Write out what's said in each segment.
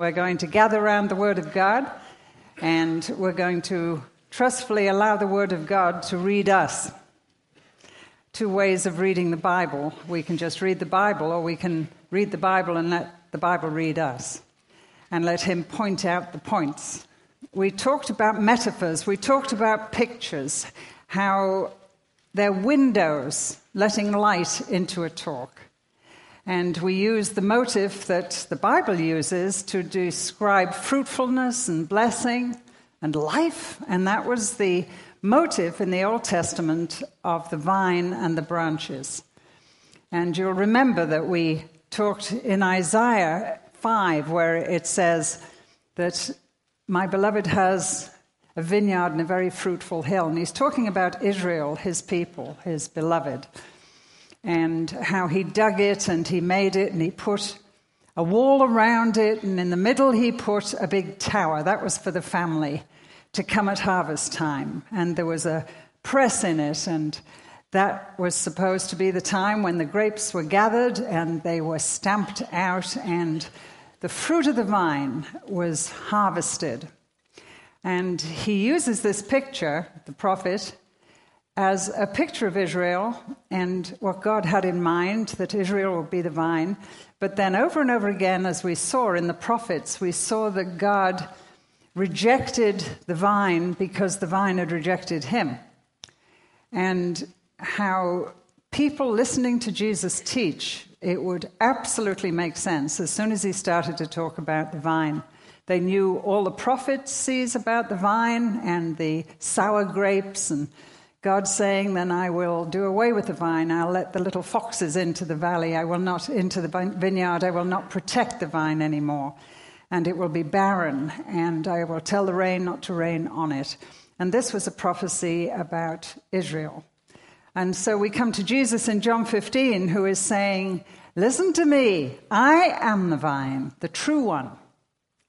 We're going to gather around the Word of God and we're going to trustfully allow the Word of God to read us. Two ways of reading the Bible. We can just read the Bible, or we can read the Bible and let the Bible read us and let Him point out the points. We talked about metaphors, we talked about pictures, how they're windows letting light into a talk. And we use the motive that the Bible uses to describe fruitfulness and blessing and life. And that was the motive in the Old Testament of the vine and the branches. And you'll remember that we talked in Isaiah 5, where it says that my beloved has a vineyard and a very fruitful hill. And he's talking about Israel, his people, his beloved and how he dug it and he made it and he put a wall around it, and in the middle he put a big tower. That was for the family to come at harvest time. And there was a press in it, and that was supposed to be the time when the grapes were gathered and they were stamped out, and the fruit of the vine was harvested. And he uses this picture, the prophet, as a picture of Israel and what God had in mind, that Israel would be the vine. But then over and over again, as we saw in the prophets, we saw that God rejected the vine because the vine had rejected him. And how people listening to Jesus teach, it would absolutely make sense as soon as he started to talk about the vine. They knew all the prophecies about the vine and the sour grapes and God saying, Then I will do away with the vine. I'll let the little foxes into the valley. I will not into the vineyard. I will not protect the vine anymore. And it will be barren. And I will tell the rain not to rain on it. And this was a prophecy about Israel. And so we come to Jesus in John 15, who is saying, Listen to me. I am the vine, the true one,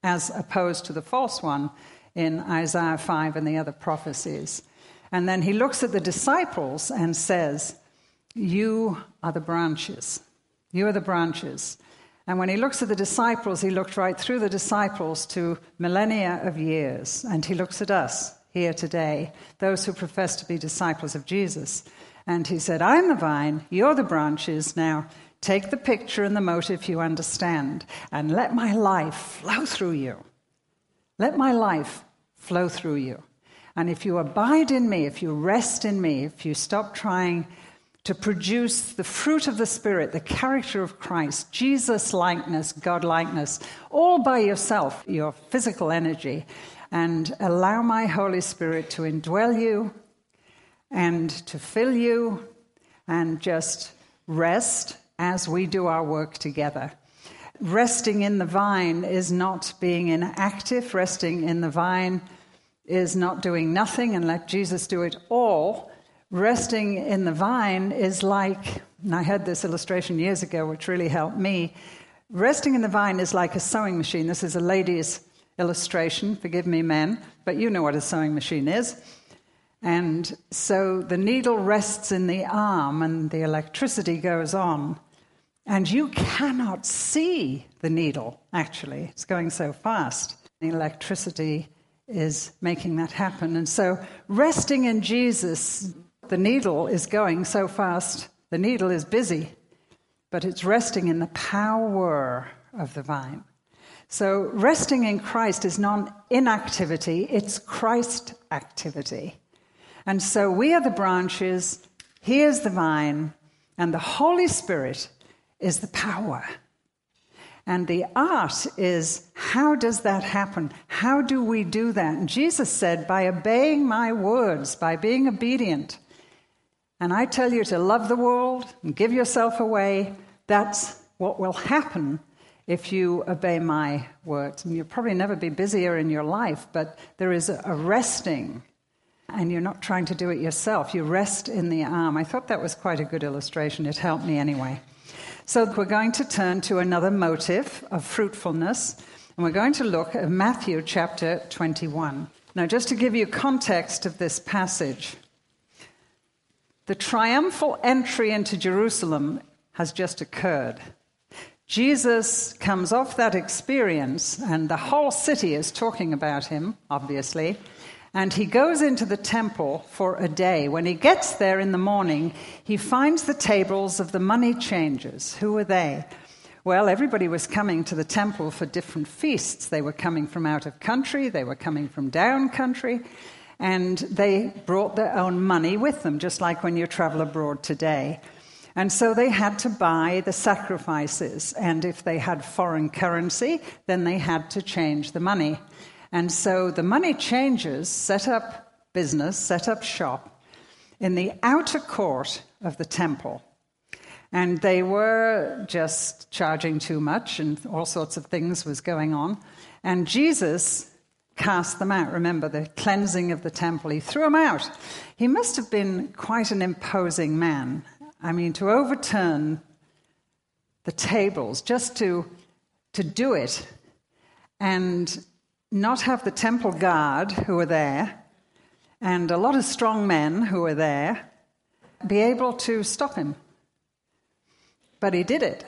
as opposed to the false one in Isaiah 5 and the other prophecies. And then he looks at the disciples and says, You are the branches. You are the branches. And when he looks at the disciples, he looked right through the disciples to millennia of years. And he looks at us here today, those who profess to be disciples of Jesus. And he said, I'm the vine, you're the branches. Now take the picture and the motive you understand, and let my life flow through you. Let my life flow through you. And if you abide in me, if you rest in me, if you stop trying to produce the fruit of the Spirit, the character of Christ, Jesus likeness, God likeness, all by yourself, your physical energy, and allow my Holy Spirit to indwell you and to fill you and just rest as we do our work together. Resting in the vine is not being inactive, resting in the vine is not doing nothing and let Jesus do it all. Resting in the vine is like, and I had this illustration years ago, which really helped me. Resting in the vine is like a sewing machine. This is a lady's illustration, forgive me, men, but you know what a sewing machine is. And so the needle rests in the arm and the electricity goes on. And you cannot see the needle, actually. It's going so fast. The electricity is making that happen. And so, resting in Jesus, the needle is going so fast, the needle is busy, but it's resting in the power of the vine. So, resting in Christ is not inactivity, it's Christ activity. And so, we are the branches, He is the vine, and the Holy Spirit is the power. And the art is how does that happen? How do we do that? And Jesus said, by obeying my words, by being obedient. And I tell you to love the world and give yourself away. That's what will happen if you obey my words. And you'll probably never be busier in your life, but there is a resting. And you're not trying to do it yourself. You rest in the arm. I thought that was quite a good illustration. It helped me anyway. So we're going to turn to another motive of fruitfulness, and we're going to look at Matthew chapter 21. Now, just to give you context of this passage, the triumphal entry into Jerusalem has just occurred. Jesus comes off that experience, and the whole city is talking about him, obviously. And he goes into the temple for a day. When he gets there in the morning, he finds the tables of the money changers. Who are they? Well, everybody was coming to the temple for different feasts. They were coming from out of country, they were coming from down country, and they brought their own money with them, just like when you travel abroad today. And so they had to buy the sacrifices, and if they had foreign currency, then they had to change the money. And so the money changers set up business, set up shop in the outer court of the temple. And they were just charging too much, and all sorts of things was going on. And Jesus cast them out. Remember the cleansing of the temple. He threw them out. He must have been quite an imposing man. I mean, to overturn the tables, just to, to do it, and not have the temple guard who were there and a lot of strong men who were there be able to stop him. But he did it.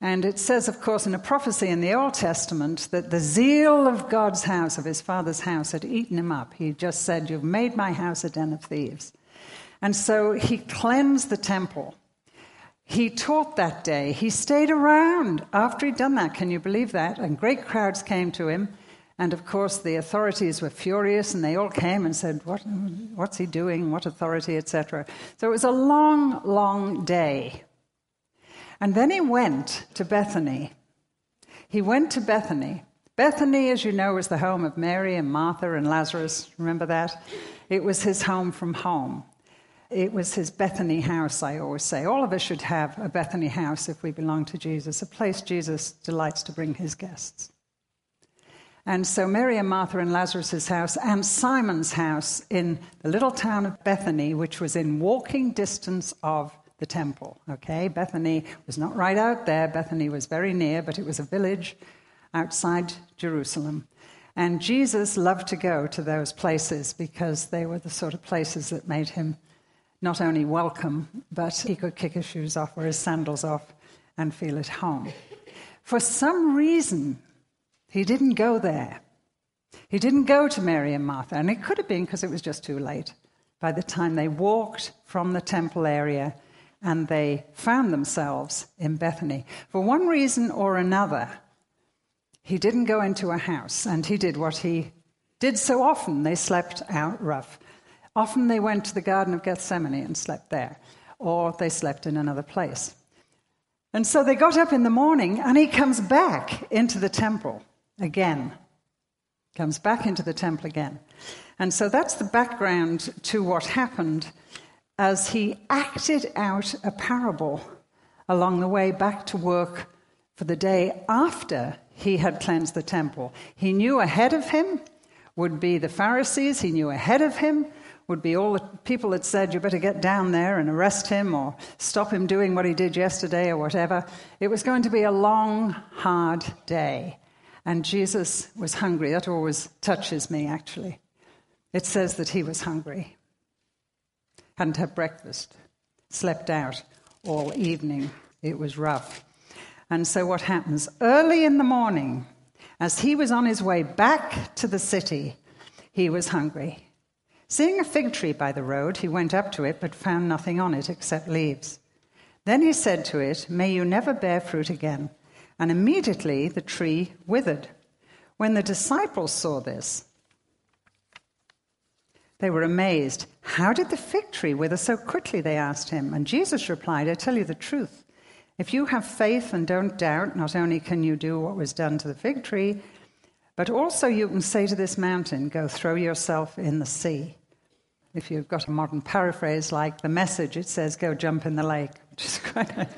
And it says, of course, in a prophecy in the Old Testament that the zeal of God's house, of his father's house, had eaten him up. He just said, You've made my house a den of thieves. And so he cleansed the temple. He taught that day. He stayed around after he'd done that. Can you believe that? And great crowds came to him. And of course, the authorities were furious and they all came and said, what, What's he doing? What authority, etc. So it was a long, long day. And then he went to Bethany. He went to Bethany. Bethany, as you know, was the home of Mary and Martha and Lazarus. Remember that? It was his home from home. It was his Bethany house, I always say. All of us should have a Bethany house if we belong to Jesus, a place Jesus delights to bring his guests. And so Mary and Martha in Lazarus' house and Simon's house in the little town of Bethany, which was in walking distance of the temple. Okay, Bethany was not right out there, Bethany was very near, but it was a village outside Jerusalem. And Jesus loved to go to those places because they were the sort of places that made him not only welcome, but he could kick his shoes off or his sandals off and feel at home. For some reason, he didn't go there. He didn't go to Mary and Martha, and it could have been because it was just too late. By the time they walked from the temple area and they found themselves in Bethany, for one reason or another, he didn't go into a house, and he did what he did so often. They slept out rough. Often they went to the Garden of Gethsemane and slept there, or they slept in another place. And so they got up in the morning, and he comes back into the temple again. Comes back into the temple again. And so that's the background to what happened as he acted out a parable along the way back to work for the day after he had cleansed the temple. He knew ahead of him would be the Pharisees, he knew ahead of him would be all the people that said, You better get down there and arrest him or stop him doing what he did yesterday or whatever. It was going to be a long, hard day. And Jesus was hungry. That always touches me, actually. It says that he was hungry. Hadn't had breakfast, slept out all evening. It was rough. And so, what happens? Early in the morning, as he was on his way back to the city, he was hungry. Seeing a fig tree by the road, he went up to it, but found nothing on it except leaves. Then he said to it, May you never bear fruit again. And immediately the tree withered. When the disciples saw this, they were amazed. How did the fig tree wither so quickly? They asked him. And Jesus replied, I tell you the truth. If you have faith and don't doubt, not only can you do what was done to the fig tree, but also you can say to this mountain, Go throw yourself in the sea. If you've got a modern paraphrase like the message, it says, Go jump in the lake. Quite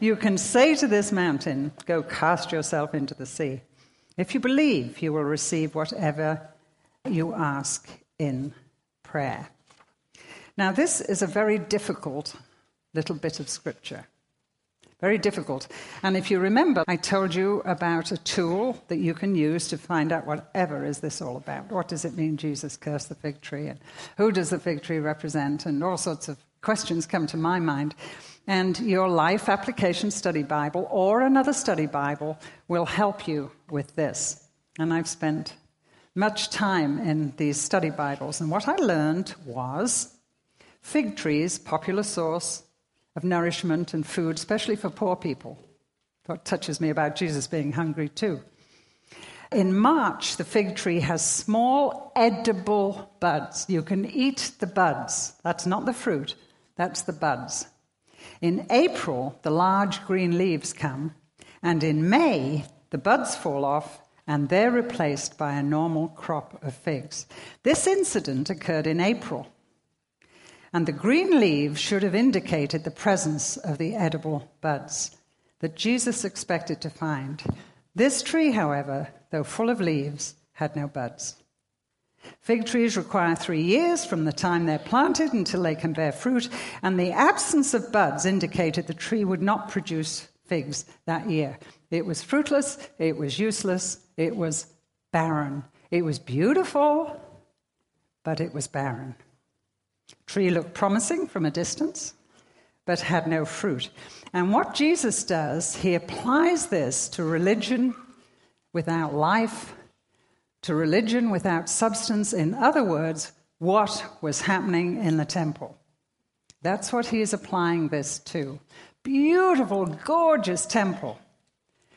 you can say to this mountain, Go cast yourself into the sea. If you believe, you will receive whatever you ask in prayer. Now, this is a very difficult little bit of scripture. Very difficult. And if you remember, I told you about a tool that you can use to find out whatever is this all about. What does it mean Jesus cursed the fig tree? And who does the fig tree represent? And all sorts of questions come to my mind. And your Life Application Study Bible or another study Bible will help you with this. And I've spent much time in these study Bibles. And what I learned was fig trees, popular source of nourishment and food, especially for poor people. What touches me about Jesus being hungry too. In March, the fig tree has small edible buds. You can eat the buds. That's not the fruit, that's the buds. In April, the large green leaves come, and in May, the buds fall off and they're replaced by a normal crop of figs. This incident occurred in April, and the green leaves should have indicated the presence of the edible buds that Jesus expected to find. This tree, however, though full of leaves, had no buds. Fig trees require three years from the time they're planted until they can bear fruit, and the absence of buds indicated the tree would not produce figs that year. It was fruitless, it was useless, it was barren. It was beautiful, but it was barren. Tree looked promising from a distance, but had no fruit. And what Jesus does, he applies this to religion without life, to religion without substance. In other words, what was happening in the temple. That's what he is applying this to. Beautiful, gorgeous temple.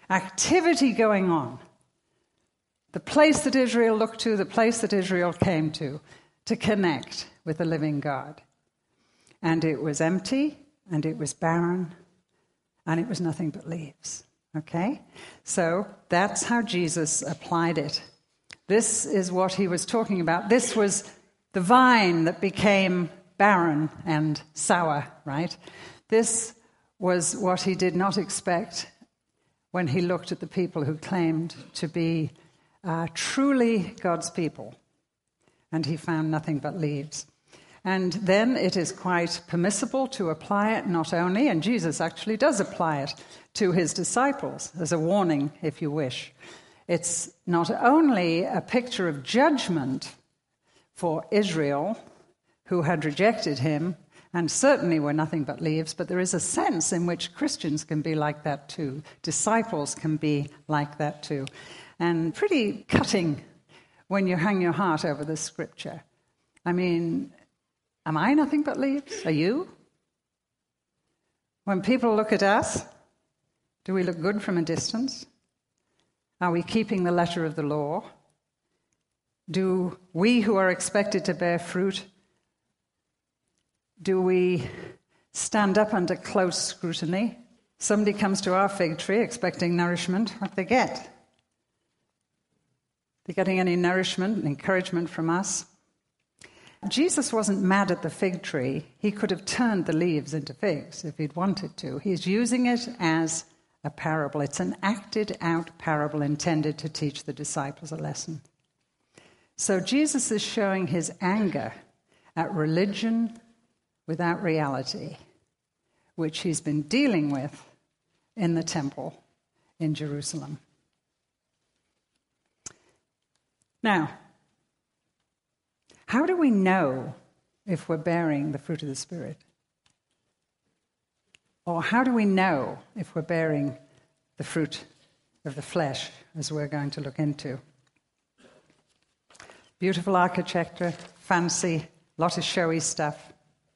Activity going on. The place that Israel looked to, the place that Israel came to, to connect with the living God. And it was empty, and it was barren, and it was nothing but leaves. Okay? So that's how Jesus applied it. This is what he was talking about. This was the vine that became barren and sour, right? This was what he did not expect when he looked at the people who claimed to be uh, truly God's people. And he found nothing but leaves. And then it is quite permissible to apply it not only, and Jesus actually does apply it to his disciples as a warning, if you wish. It's not only a picture of judgment for Israel, who had rejected him and certainly were nothing but leaves, but there is a sense in which Christians can be like that too. Disciples can be like that too. And pretty cutting when you hang your heart over this scripture. I mean, am I nothing but leaves? Are you? When people look at us, do we look good from a distance? Are we keeping the letter of the law? Do we who are expected to bear fruit, do we stand up under close scrutiny? Somebody comes to our fig tree expecting nourishment. What they get? They're getting any nourishment and encouragement from us. Jesus wasn't mad at the fig tree. He could have turned the leaves into figs if he'd wanted to. He's using it as a parable. It's an acted out parable intended to teach the disciples a lesson. So Jesus is showing his anger at religion without reality, which he's been dealing with in the temple in Jerusalem. Now, how do we know if we're bearing the fruit of the Spirit? Or how do we know if we're bearing the fruit of the flesh, as we're going to look into? Beautiful architecture, fancy, lot of showy stuff,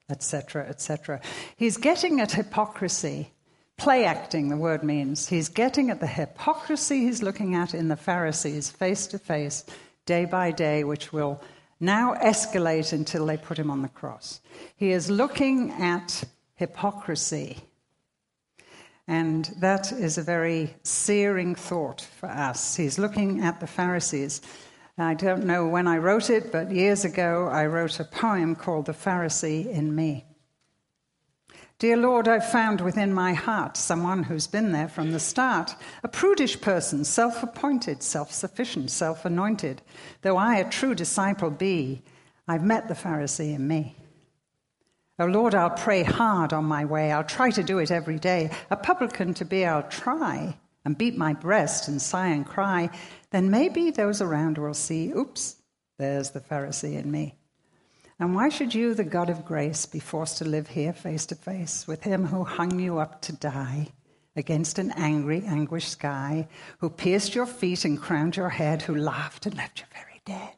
etc., etc. He's getting at hypocrisy Play acting, the word means. He's getting at the hypocrisy he's looking at in the Pharisees face to face day by day, which will now escalate until they put him on the cross. He is looking at hypocrisy. And that is a very searing thought for us. He's looking at the Pharisees. I don't know when I wrote it, but years ago I wrote a poem called The Pharisee in Me. Dear Lord, I've found within my heart someone who's been there from the start, a prudish person, self appointed, self sufficient, self anointed. Though I a true disciple be, I've met the Pharisee in me. Oh Lord, I'll pray hard on my way. I'll try to do it every day. A publican to be, I'll try and beat my breast and sigh and cry. Then maybe those around will see, oops, there's the Pharisee in me. And why should you, the God of grace, be forced to live here face to face with him who hung you up to die against an angry, anguished sky, who pierced your feet and crowned your head, who laughed and left you very dead?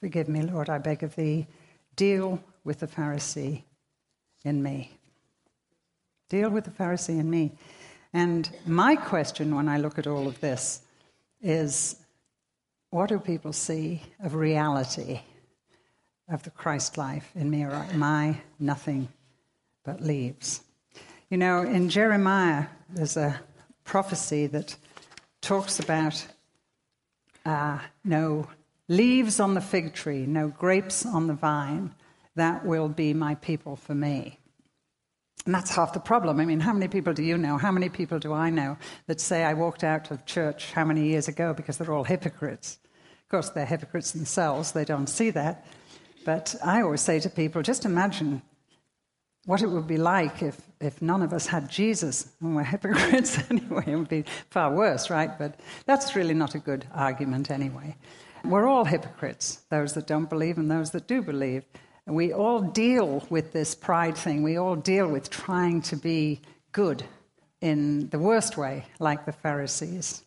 Forgive me, Lord, I beg of thee. Deal with the Pharisee in me. Deal with the Pharisee in me. And my question when I look at all of this is what do people see of reality of the Christ life in me, or am I nothing but leaves? You know, in Jeremiah, there's a prophecy that talks about uh, no leaves on the fig tree, no grapes on the vine. That will be my people for me. And that's half the problem. I mean, how many people do you know? How many people do I know that say I walked out of church how many years ago because they're all hypocrites? Of course, they're hypocrites themselves, they don't see that. But I always say to people just imagine what it would be like if, if none of us had Jesus and we're hypocrites anyway. It would be far worse, right? But that's really not a good argument anyway. We're all hypocrites, those that don't believe and those that do believe. We all deal with this pride thing. We all deal with trying to be good in the worst way, like the Pharisees.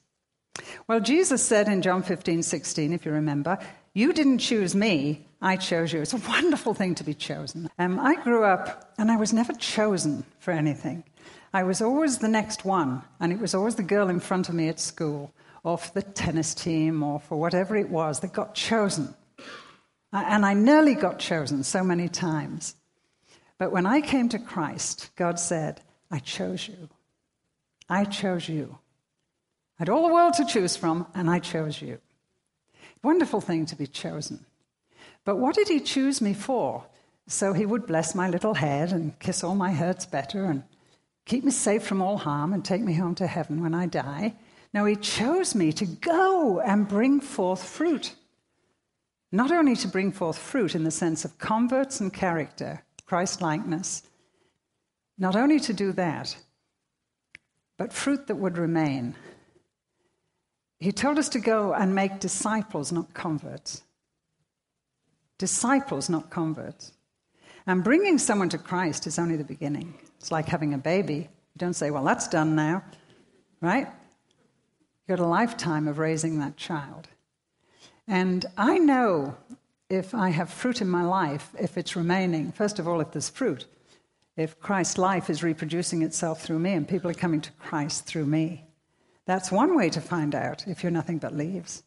Well, Jesus said in John 15, 16, if you remember, You didn't choose me, I chose you. It's a wonderful thing to be chosen. Um, I grew up and I was never chosen for anything. I was always the next one, and it was always the girl in front of me at school, or for the tennis team, or for whatever it was that got chosen. Uh, and I nearly got chosen so many times. But when I came to Christ, God said, I chose you. I chose you. I had all the world to choose from, and I chose you. Wonderful thing to be chosen. But what did He choose me for? So He would bless my little head and kiss all my hurts better and keep me safe from all harm and take me home to heaven when I die. No, He chose me to go and bring forth fruit. Not only to bring forth fruit in the sense of converts and character, Christ likeness, not only to do that, but fruit that would remain. He told us to go and make disciples, not converts. Disciples, not converts. And bringing someone to Christ is only the beginning. It's like having a baby. You don't say, well, that's done now, right? You've got a lifetime of raising that child. And I know if I have fruit in my life, if it's remaining, first of all, if there's fruit, if Christ's life is reproducing itself through me and people are coming to Christ through me. That's one way to find out if you're nothing but leaves.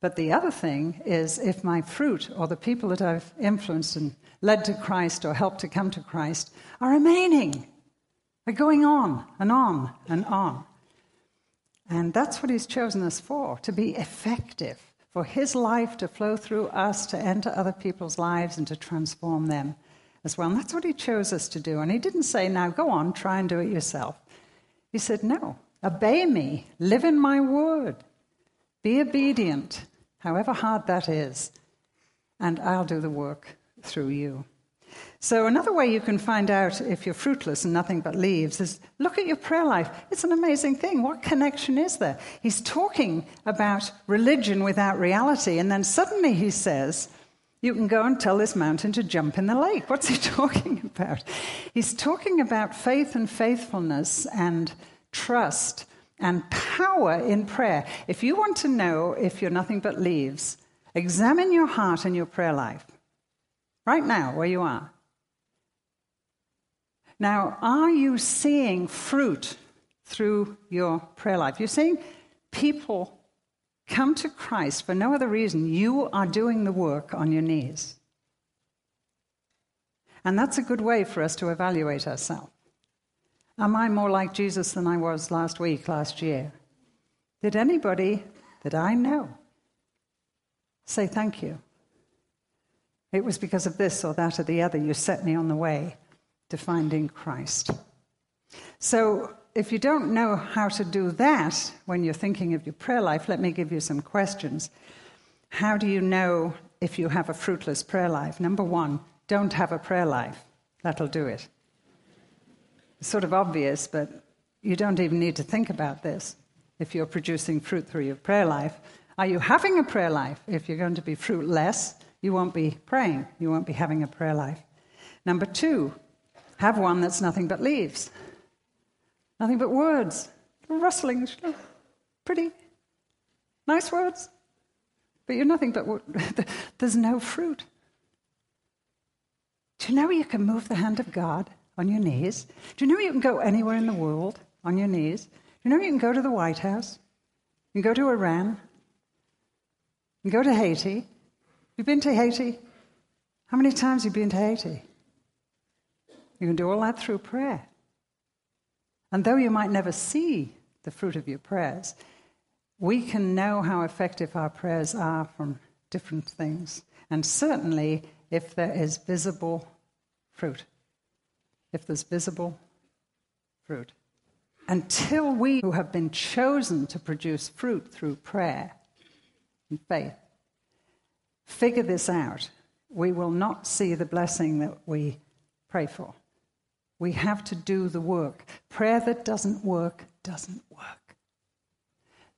But the other thing is if my fruit or the people that I've influenced and led to Christ or helped to come to Christ are remaining, are going on and on and on. And that's what He's chosen us for, to be effective for His life to flow through us, to enter other people's lives, and to transform them as well. And that's what He chose us to do. And He didn't say, now go on, try and do it yourself. He said, no, obey me, live in my word, be obedient, however hard that is, and I'll do the work through you. So, another way you can find out if you're fruitless and nothing but leaves is look at your prayer life. It's an amazing thing. What connection is there? He's talking about religion without reality, and then suddenly he says, You can go and tell this mountain to jump in the lake. What's he talking about? He's talking about faith and faithfulness and trust and power in prayer. If you want to know if you're nothing but leaves, examine your heart and your prayer life. Right now, where you are. Now, are you seeing fruit through your prayer life? You're seeing people come to Christ for no other reason. You are doing the work on your knees. And that's a good way for us to evaluate ourselves. Am I more like Jesus than I was last week, last year? Did anybody that I know say thank you? It was because of this or that or the other you set me on the way to finding Christ. So, if you don't know how to do that when you're thinking of your prayer life, let me give you some questions. How do you know if you have a fruitless prayer life? Number one, don't have a prayer life. That'll do it. It's sort of obvious, but you don't even need to think about this if you're producing fruit through your prayer life. Are you having a prayer life? If you're going to be fruitless, you won't be praying. You won't be having a prayer life. Number two, have one that's nothing but leaves, nothing but words, rustling, pretty, nice words, but you're nothing but there's no fruit. Do you know you can move the hand of God on your knees? Do you know you can go anywhere in the world on your knees? Do you know you can go to the White House? You can go to Iran? You can go to Haiti? You've been to Haiti? How many times have you been to Haiti? You can do all that through prayer. And though you might never see the fruit of your prayers, we can know how effective our prayers are from different things. And certainly if there is visible fruit. If there's visible fruit. Until we who have been chosen to produce fruit through prayer and faith figure this out, we will not see the blessing that we pray for. We have to do the work. Prayer that doesn't work doesn't work.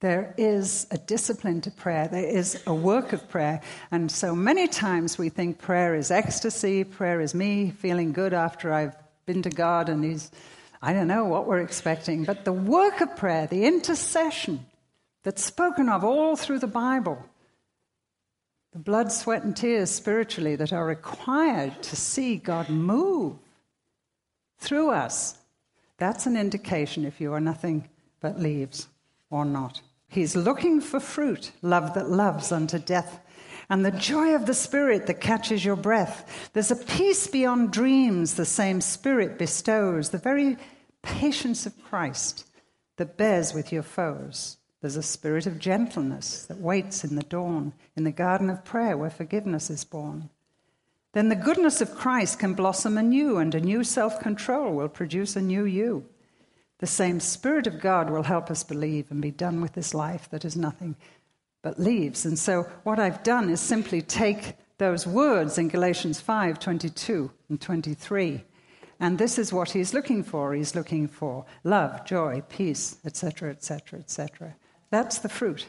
There is a discipline to prayer. There is a work of prayer. And so many times we think prayer is ecstasy, prayer is me feeling good after I've been to God and He's, I don't know what we're expecting. But the work of prayer, the intercession that's spoken of all through the Bible, the blood, sweat, and tears spiritually that are required to see God move through us, that's an indication if you are nothing but leaves or not. He's looking for fruit, love that loves unto death, and the joy of the Spirit that catches your breath. There's a peace beyond dreams the same Spirit bestows, the very patience of Christ that bears with your foes. There's a spirit of gentleness that waits in the dawn, in the garden of prayer where forgiveness is born. Then the goodness of Christ can blossom anew, and a new self control will produce a new you. The same Spirit of God will help us believe and be done with this life that is nothing but leaves. And so, what I've done is simply take those words in Galatians 5 22 and 23. And this is what he's looking for. He's looking for love, joy, peace, etc., etc., etc. That's the fruit.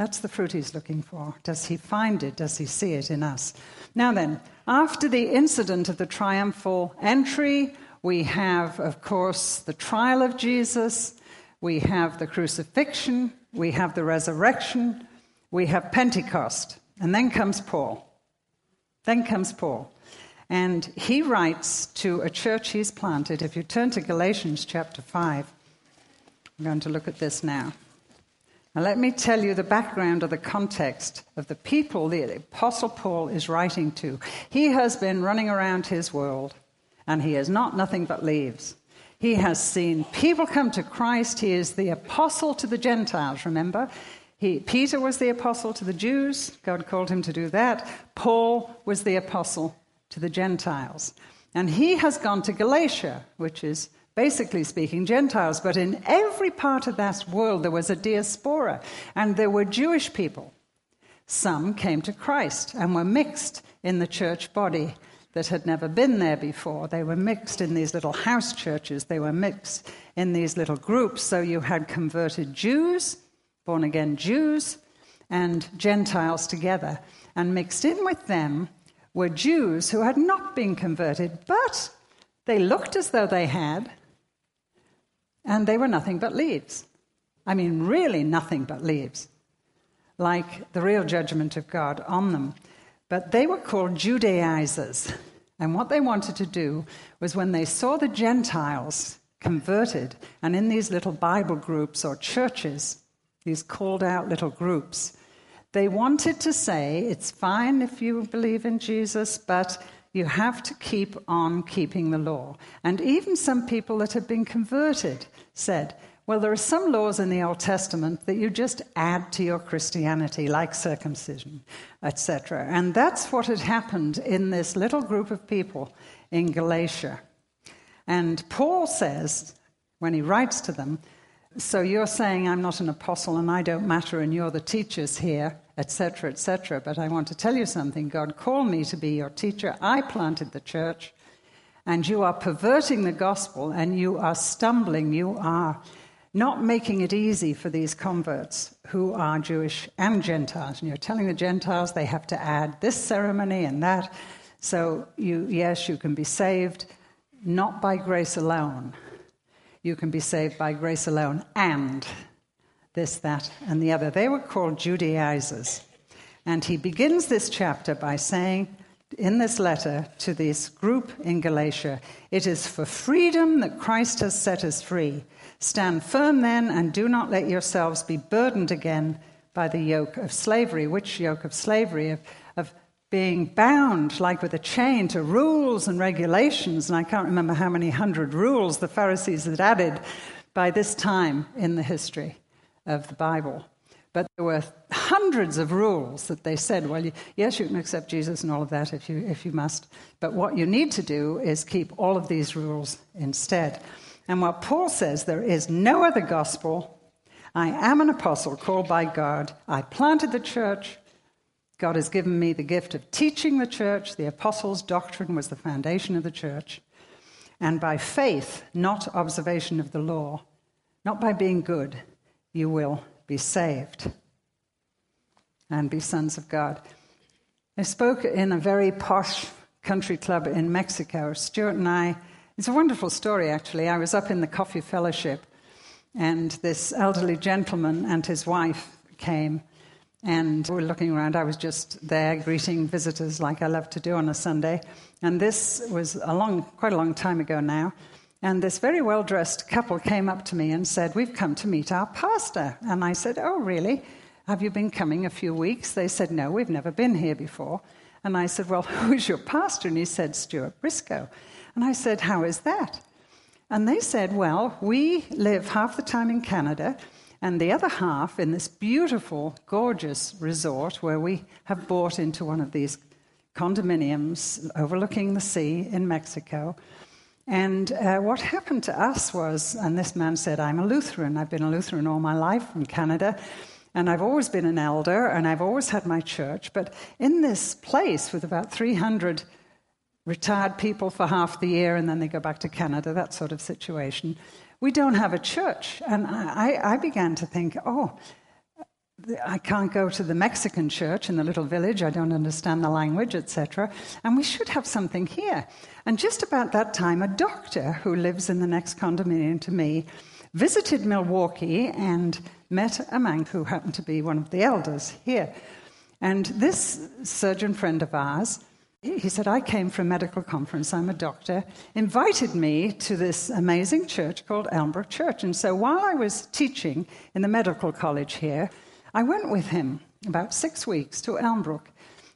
That's the fruit he's looking for. Does he find it? Does he see it in us? Now then, after the incident of the triumphal entry, we have, of course, the trial of Jesus, we have the crucifixion, we have the resurrection, we have Pentecost, and then comes Paul. Then comes Paul. And he writes to a church he's planted. If you turn to Galatians chapter 5, I'm going to look at this now. Now, let me tell you the background or the context of the people the Apostle Paul is writing to. He has been running around his world and he is not nothing but leaves. He has seen people come to Christ. He is the apostle to the Gentiles, remember? He, Peter was the apostle to the Jews. God called him to do that. Paul was the apostle to the Gentiles. And he has gone to Galatia, which is basically speaking Gentiles. But in every part of that world, there was a diaspora, and there were Jewish people. Some came to Christ and were mixed in the church body that had never been there before. They were mixed in these little house churches, they were mixed in these little groups. So you had converted Jews, born again Jews, and Gentiles together. And mixed in with them were Jews who had not been converted, but they looked as though they had, and they were nothing but leaves. I mean, really nothing but leaves, like the real judgment of God on them. But they were called Judaizers. And what they wanted to do was when they saw the Gentiles converted and in these little Bible groups or churches, these called out little groups, they wanted to say it's fine if you believe in Jesus, but you have to keep on keeping the law. And even some people that had been converted said, well, there are some laws in the Old Testament that you just add to your Christianity, like circumcision, etc. And that's what had happened in this little group of people in Galatia. And Paul says, when he writes to them, so you're saying I'm not an apostle and I don't matter and you're the teachers here, etc., etc. But I want to tell you something. God called me to be your teacher. I planted the church, and you are perverting the gospel and you are stumbling. You are not making it easy for these converts who are Jewish and Gentiles. And you're telling the Gentiles they have to add this ceremony and that. So, you, yes, you can be saved not by grace alone. You can be saved by grace alone and this, that, and the other. They were called Judaizers. And he begins this chapter by saying, in this letter to this group in Galatia, it is for freedom that Christ has set us free. Stand firm then, and do not let yourselves be burdened again by the yoke of slavery. Which yoke of slavery? Of, of being bound, like with a chain, to rules and regulations. And I can't remember how many hundred rules the Pharisees had added by this time in the history of the Bible. But there were hundreds of rules that they said, well, yes, you can accept Jesus and all of that if you, if you must, but what you need to do is keep all of these rules instead. And what Paul says, there is no other gospel. I am an apostle called by God. I planted the church. God has given me the gift of teaching the church. The apostles' doctrine was the foundation of the church. And by faith, not observation of the law, not by being good, you will be saved and be sons of God. I spoke in a very posh country club in Mexico. Stuart and I, it's a wonderful story actually. I was up in the Coffee Fellowship, and this elderly gentleman and his wife came, and we were looking around. I was just there greeting visitors like I love to do on a Sunday. And this was a long, quite a long time ago now. And this very well dressed couple came up to me and said, We've come to meet our pastor. And I said, Oh, really? Have you been coming a few weeks? They said, No, we've never been here before. And I said, Well, who's your pastor? And he said, Stuart Briscoe. And I said, How is that? And they said, Well, we live half the time in Canada and the other half in this beautiful, gorgeous resort where we have bought into one of these condominiums overlooking the sea in Mexico. And uh, what happened to us was, and this man said, I'm a Lutheran. I've been a Lutheran all my life from Canada, and I've always been an elder, and I've always had my church. But in this place with about 300 retired people for half the year, and then they go back to Canada, that sort of situation, we don't have a church. And I, I began to think, oh, I can't go to the Mexican church in the little village. I don't understand the language, etc. And we should have something here. And just about that time, a doctor who lives in the next condominium to me visited Milwaukee and met a man who happened to be one of the elders here. And this surgeon friend of ours, he said, I came from a medical conference, I'm a doctor, invited me to this amazing church called Elmbrook Church. And so while I was teaching in the medical college here, I went with him about six weeks to Elmbrook.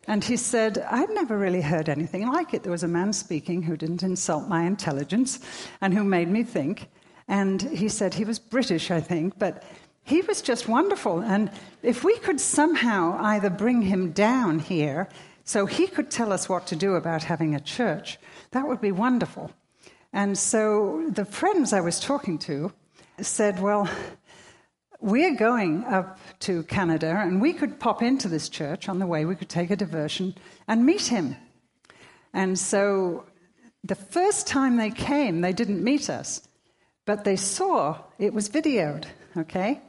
And he said, I'd never really heard anything like it. There was a man speaking who didn't insult my intelligence and who made me think. And he said he was British, I think, but he was just wonderful. And if we could somehow either bring him down here so he could tell us what to do about having a church, that would be wonderful. And so the friends I was talking to said, Well, we're going up to Canada, and we could pop into this church on the way. We could take a diversion and meet him. And so the first time they came, they didn't meet us, but they saw it was videoed, okay?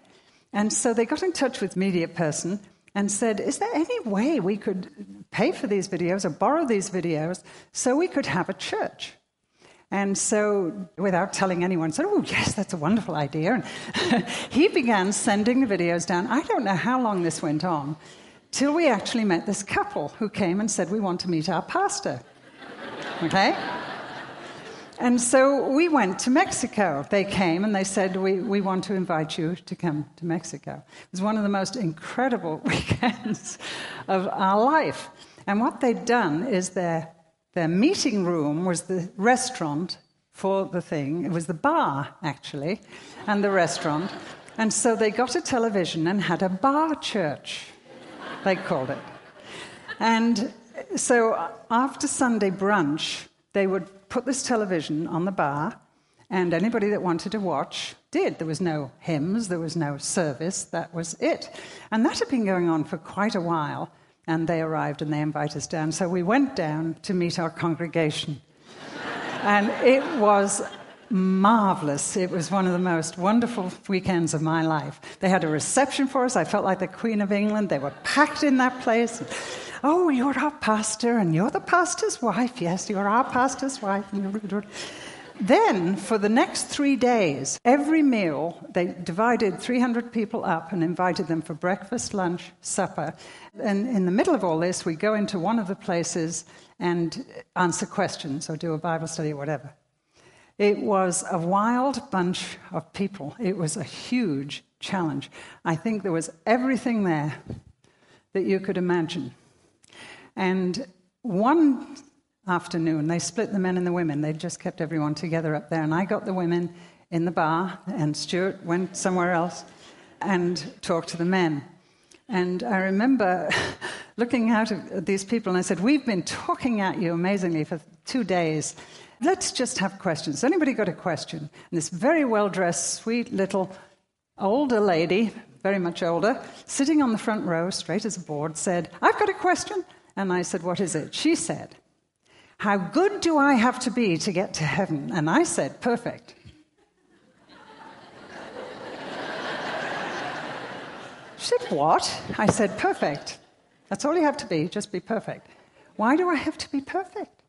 And so they got in touch with media person and said, Is there any way we could pay for these videos or borrow these videos so we could have a church? And so, without telling anyone, said, Oh, yes, that's a wonderful idea. And he began sending the videos down. I don't know how long this went on, till we actually met this couple who came and said, We want to meet our pastor. Okay? And so we went to Mexico. They came and they said, we, we want to invite you to come to Mexico. It was one of the most incredible weekends of our life. And what they'd done is their their meeting room was the restaurant for the thing. It was the bar, actually, and the restaurant. And so they got a television and had a bar church, they called it. And so after Sunday brunch, they would put this television on the bar, and anybody that wanted to watch did. There was no hymns, there was no service, that was it. And that had been going on for quite a while and they arrived and they invited us down. So we went down to meet our congregation. and it was marvelous. It was one of the most wonderful weekends of my life. They had a reception for us. I felt like the Queen of England. They were packed in that place. Oh, you're our pastor, and you're the pastor's wife. Yes, you're our pastor's wife. Then, for the next three days, every meal, they divided 300 people up and invited them for breakfast, lunch, supper. And in the middle of all this, we go into one of the places and answer questions or do a Bible study or whatever. It was a wild bunch of people. It was a huge challenge. I think there was everything there that you could imagine. And one afternoon. They split the men and the women. They just kept everyone together up there. And I got the women in the bar, and Stuart went somewhere else and talked to the men. And I remember looking out at these people, and I said, We've been talking at you amazingly for two days. Let's just have questions. Anybody got a question? And this very well dressed, sweet little older lady, very much older, sitting on the front row, straight as a board, said, I've got a question. And I said, What is it? She said, how good do I have to be to get to heaven? And I said, Perfect. she said, What? I said, Perfect. That's all you have to be, just be perfect. Why do I have to be perfect?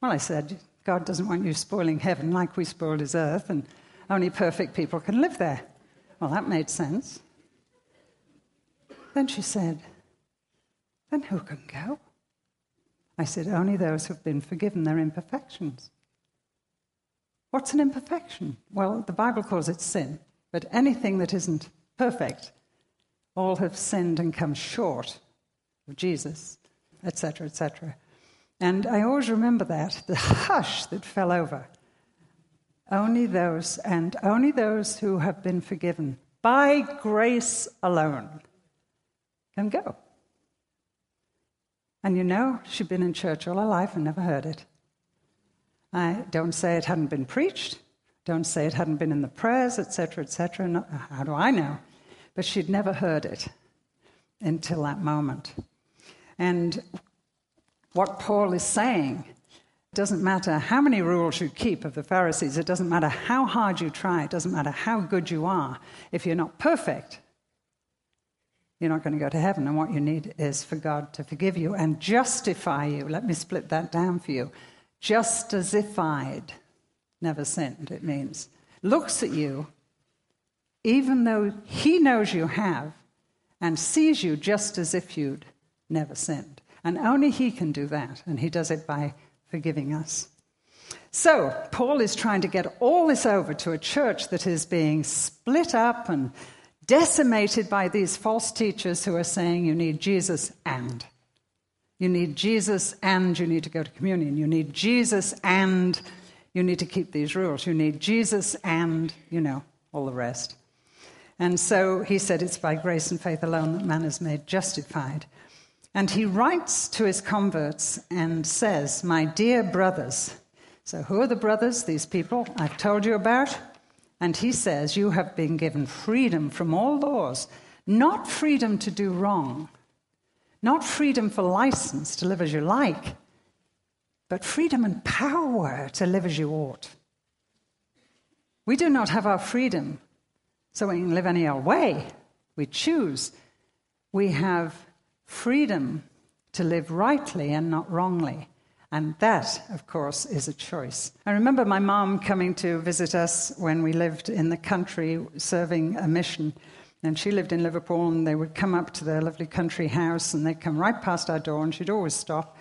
Well, I said, God doesn't want you spoiling heaven like we spoiled his earth, and only perfect people can live there. Well, that made sense. Then she said, Then who can go? I said, only those who've been forgiven their imperfections. What's an imperfection? Well, the Bible calls it sin, but anything that isn't perfect, all have sinned and come short of Jesus, etc., etc. And I always remember that, the hush that fell over. Only those, and only those who have been forgiven by grace alone can go. And you know, she'd been in church all her life and never heard it. I don't say it hadn't been preached. Don't say it hadn't been in the prayers, etc., etc. How do I know? But she'd never heard it until that moment. And what Paul is saying it doesn't matter how many rules you keep of the Pharisees, it doesn't matter how hard you try, it doesn't matter how good you are. If you're not perfect, you're not going to go to heaven. And what you need is for God to forgive you and justify you. Let me split that down for you. Justified, never sinned, it means. Looks at you, even though he knows you have, and sees you just as if you'd never sinned. And only he can do that, and he does it by forgiving us. So, Paul is trying to get all this over to a church that is being split up and decimated by these false teachers who are saying you need Jesus and. You need Jesus and you need to go to communion. You need Jesus and you need to keep these rules. You need Jesus and, you know, all the rest. And so he said it's by grace and faith alone that man is made justified. And he writes to his converts and says, My dear brothers. So, who are the brothers, these people I've told you about? And he says, You have been given freedom from all laws, not freedom to do wrong, not freedom for license to live as you like, but freedom and power to live as you ought. We do not have our freedom so we can live any old way. We choose. We have freedom to live rightly and not wrongly. And that, of course, is a choice. I remember my mom coming to visit us when we lived in the country serving a mission. And she lived in Liverpool, and they would come up to their lovely country house, and they'd come right past our door, and she'd always stop.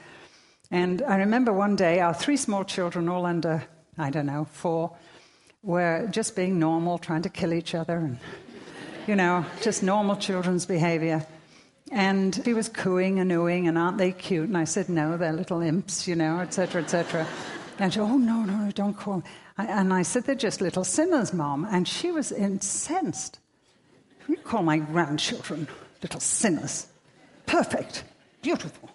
And I remember one day, our three small children, all under, I don't know, four, were just being normal, trying to kill each other, and, you know, just normal children's behavior. And he was cooing and oohing, and aren't they cute? And I said, no, they're little imps, you know, etc., etc. And she oh, no, no, don't call. And I said, they're just little sinners, Mom. And she was incensed. You call my grandchildren little sinners. Perfect. Beautiful.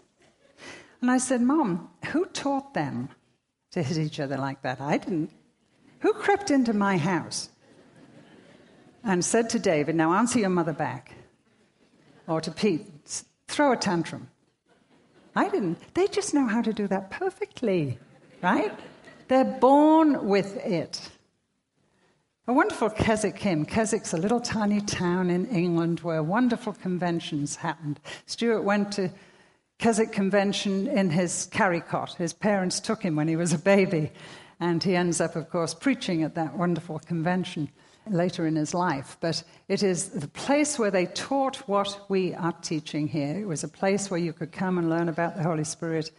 And I said, Mom, who taught them to hit each other like that? I didn't. Who crept into my house and said to David, Now answer your mother back? Or to Pete, throw a tantrum. I didn't. They just know how to do that perfectly, right? They're born with it. A wonderful Keswick hymn. Keswick's a little tiny town in England where wonderful conventions happened. Stuart went to Keswick Convention in his carry cot. His parents took him when he was a baby, and he ends up, of course, preaching at that wonderful convention later in his life. But it is the place where they taught what we are teaching here. It was a place where you could come and learn about the Holy Spirit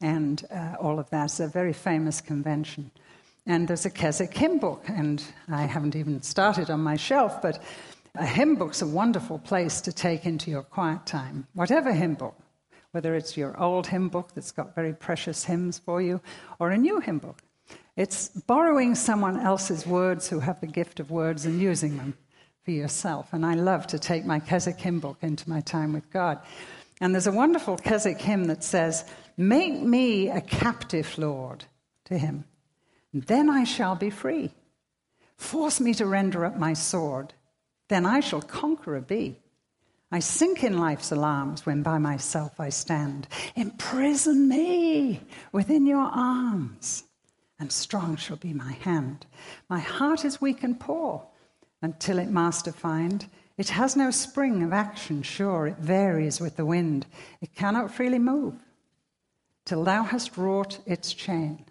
and uh, all of that. It's a very famous convention. And there's a Keswick hymn book, and I haven't even started on my shelf, but a hymn book's a wonderful place to take into your quiet time. Whatever hymn book, whether it's your old hymn book that's got very precious hymns for you, or a new hymn book. It's borrowing someone else's words who have the gift of words and using them for yourself. And I love to take my Keswick hymn book into my time with God. And there's a wonderful Keswick hymn that says, Make me a captive, Lord, to him. Then I shall be free. Force me to render up my sword. Then I shall conqueror be. I sink in life's alarms when by myself I stand. Imprison me within your arms, and strong shall be my hand. My heart is weak and poor until it master find. It has no spring of action, sure, it varies with the wind. It cannot freely move till thou hast wrought its chain.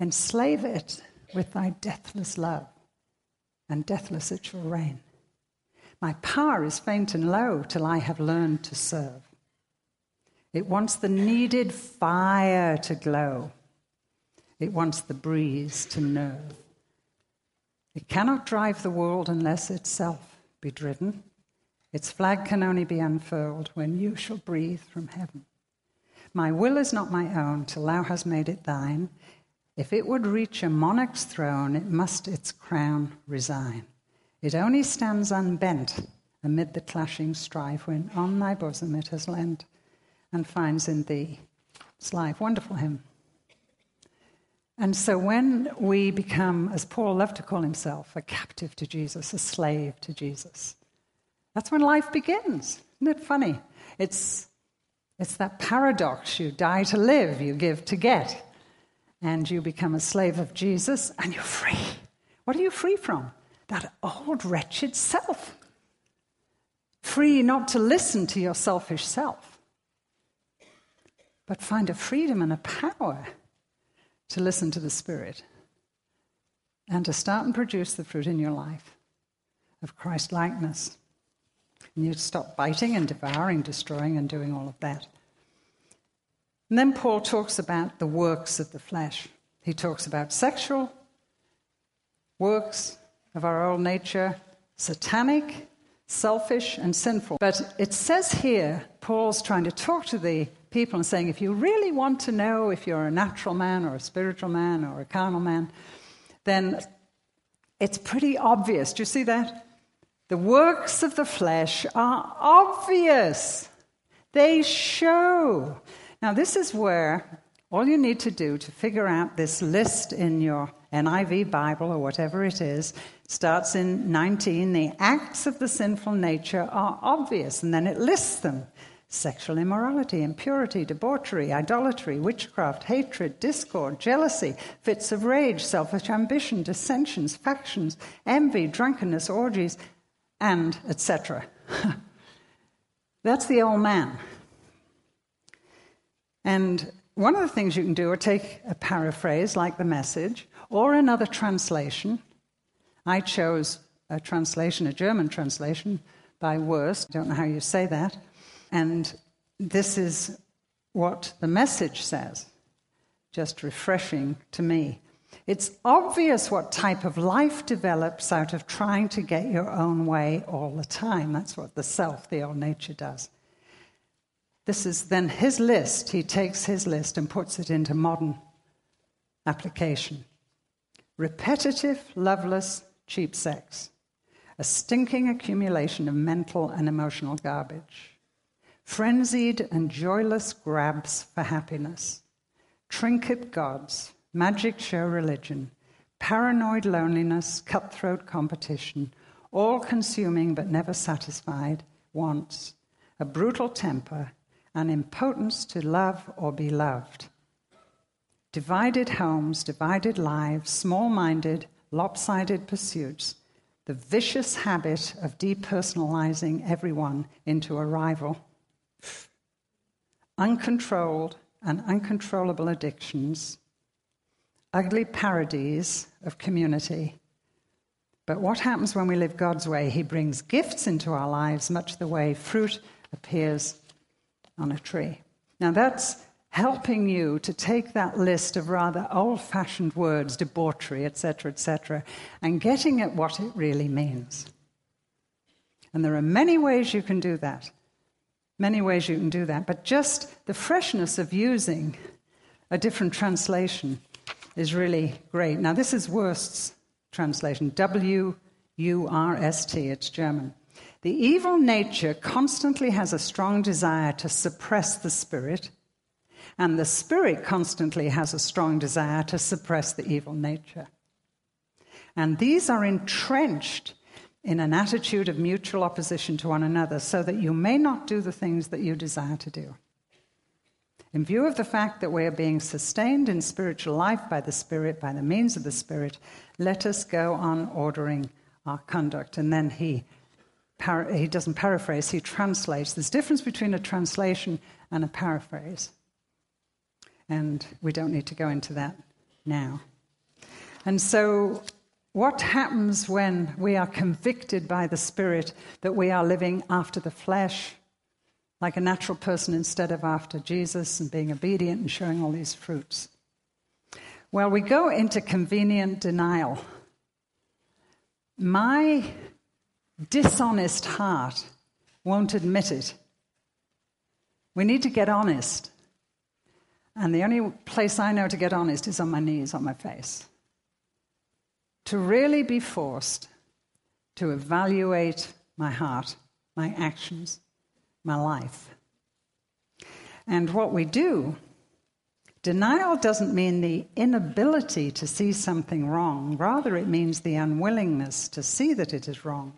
Enslave it with thy deathless love, and deathless it shall reign. My power is faint and low till I have learned to serve. It wants the needed fire to glow. It wants the breeze to nerve. It cannot drive the world unless itself be driven. Its flag can only be unfurled when you shall breathe from heaven. My will is not my own till thou hast made it thine. If it would reach a monarch's throne, it must its crown resign. It only stands unbent amid the clashing strife when on thy bosom it has lent and finds in thee its life. Wonderful hymn. And so when we become, as Paul loved to call himself, a captive to Jesus, a slave to Jesus, that's when life begins. Isn't it funny? It's, it's that paradox. You die to live, you give to get. And you become a slave of Jesus, and you're free. What are you free from? that old wretched self. Free not to listen to your selfish self, but find a freedom and a power to listen to the Spirit and to start and produce the fruit in your life of Christ likeness. And you stop biting and devouring, destroying, and doing all of that. And then Paul talks about the works of the flesh. He talks about sexual works, of our old nature, satanic, selfish, and sinful. But it says here, Paul's trying to talk to the people and saying, if you really want to know if you're a natural man or a spiritual man or a carnal man, then it's pretty obvious. Do you see that? The works of the flesh are obvious, they show. Now, this is where all you need to do to figure out this list in your NIV Bible or whatever it is starts in 19. The acts of the sinful nature are obvious, and then it lists them sexual immorality, impurity, debauchery, idolatry, witchcraft, hatred, discord, jealousy, fits of rage, selfish ambition, dissensions, factions, envy, drunkenness, orgies, and etc. That's the old man. And one of the things you can do are take a paraphrase like the message or another translation I chose a translation, a German translation by Wuest. I don't know how you say that. And this is what the message says. Just refreshing to me. It's obvious what type of life develops out of trying to get your own way all the time. That's what the self, the old nature, does. This is then his list. He takes his list and puts it into modern application. Repetitive, loveless, cheap sex, a stinking accumulation of mental and emotional garbage, frenzied and joyless grabs for happiness, trinket gods, magic show religion, paranoid loneliness, cutthroat competition, all consuming but never satisfied wants, a brutal temper, an impotence to love or be loved. Divided homes, divided lives, small minded, lopsided pursuits, the vicious habit of depersonalizing everyone into a rival, uncontrolled and uncontrollable addictions, ugly parodies of community. But what happens when we live God's way? He brings gifts into our lives, much the way fruit appears on a tree. Now, that's helping you to take that list of rather old fashioned words, debauchery, etc., etc., and getting at what it really means. And there are many ways you can do that. Many ways you can do that. But just the freshness of using a different translation is really great. Now, this is Wurst's translation W U R S T, it's German. The evil nature constantly has a strong desire to suppress the spirit, and the spirit constantly has a strong desire to suppress the evil nature. And these are entrenched in an attitude of mutual opposition to one another so that you may not do the things that you desire to do. In view of the fact that we are being sustained in spiritual life by the Spirit, by the means of the Spirit, let us go on ordering our conduct. And then he, he doesn't paraphrase, he translates. There's difference between a translation and a paraphrase. And we don't need to go into that now. And so, what happens when we are convicted by the Spirit that we are living after the flesh? like a natural person instead of after Jesus and being obedient and showing all these fruits? Well, we go into convenient denial. My dishonest heart won't admit it. We need to get honest. And the only place I know to get honest is on my knees, on my face. To really be forced to evaluate my heart, my actions, my life. And what we do, denial doesn't mean the inability to see something wrong, rather, it means the unwillingness to see that it is wrong.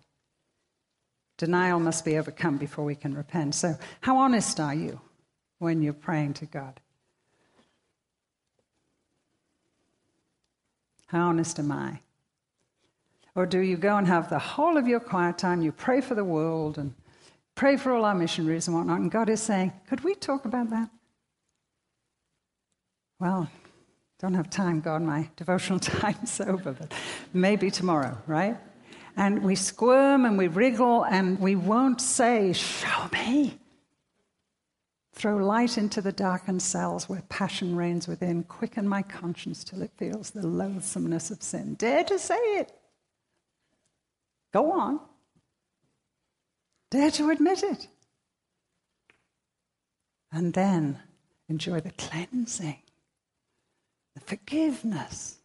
Denial must be overcome before we can repent. So, how honest are you when you're praying to God? How honest am I? Or do you go and have the whole of your quiet time, you pray for the world and pray for all our missionaries and whatnot. And God is saying, could we talk about that? Well, don't have time, God, my devotional time's over, but maybe tomorrow, right? And we squirm and we wriggle and we won't say, Show me. Throw light into the darkened cells where passion reigns within. Quicken my conscience till it feels the loathsomeness of sin. Dare to say it. Go on. Dare to admit it. And then enjoy the cleansing, the forgiveness.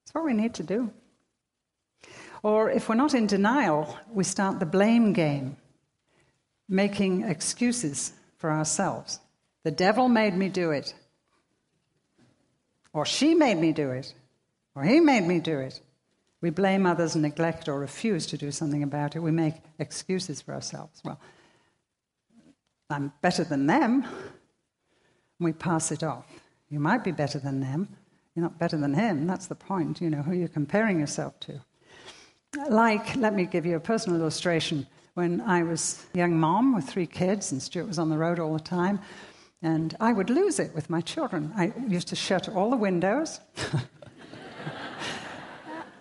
That's what we need to do. Or if we're not in denial, we start the blame game, making excuses for ourselves. The devil made me do it. Or she made me do it. Or he made me do it. We blame others, neglect, or refuse to do something about it. We make excuses for ourselves. Well, I'm better than them. We pass it off. You might be better than them. You're not better than him. That's the point. You know, who you're comparing yourself to. Like, let me give you a personal illustration. When I was a young mom with three kids, and Stuart was on the road all the time, and I would lose it with my children. I used to shut all the windows.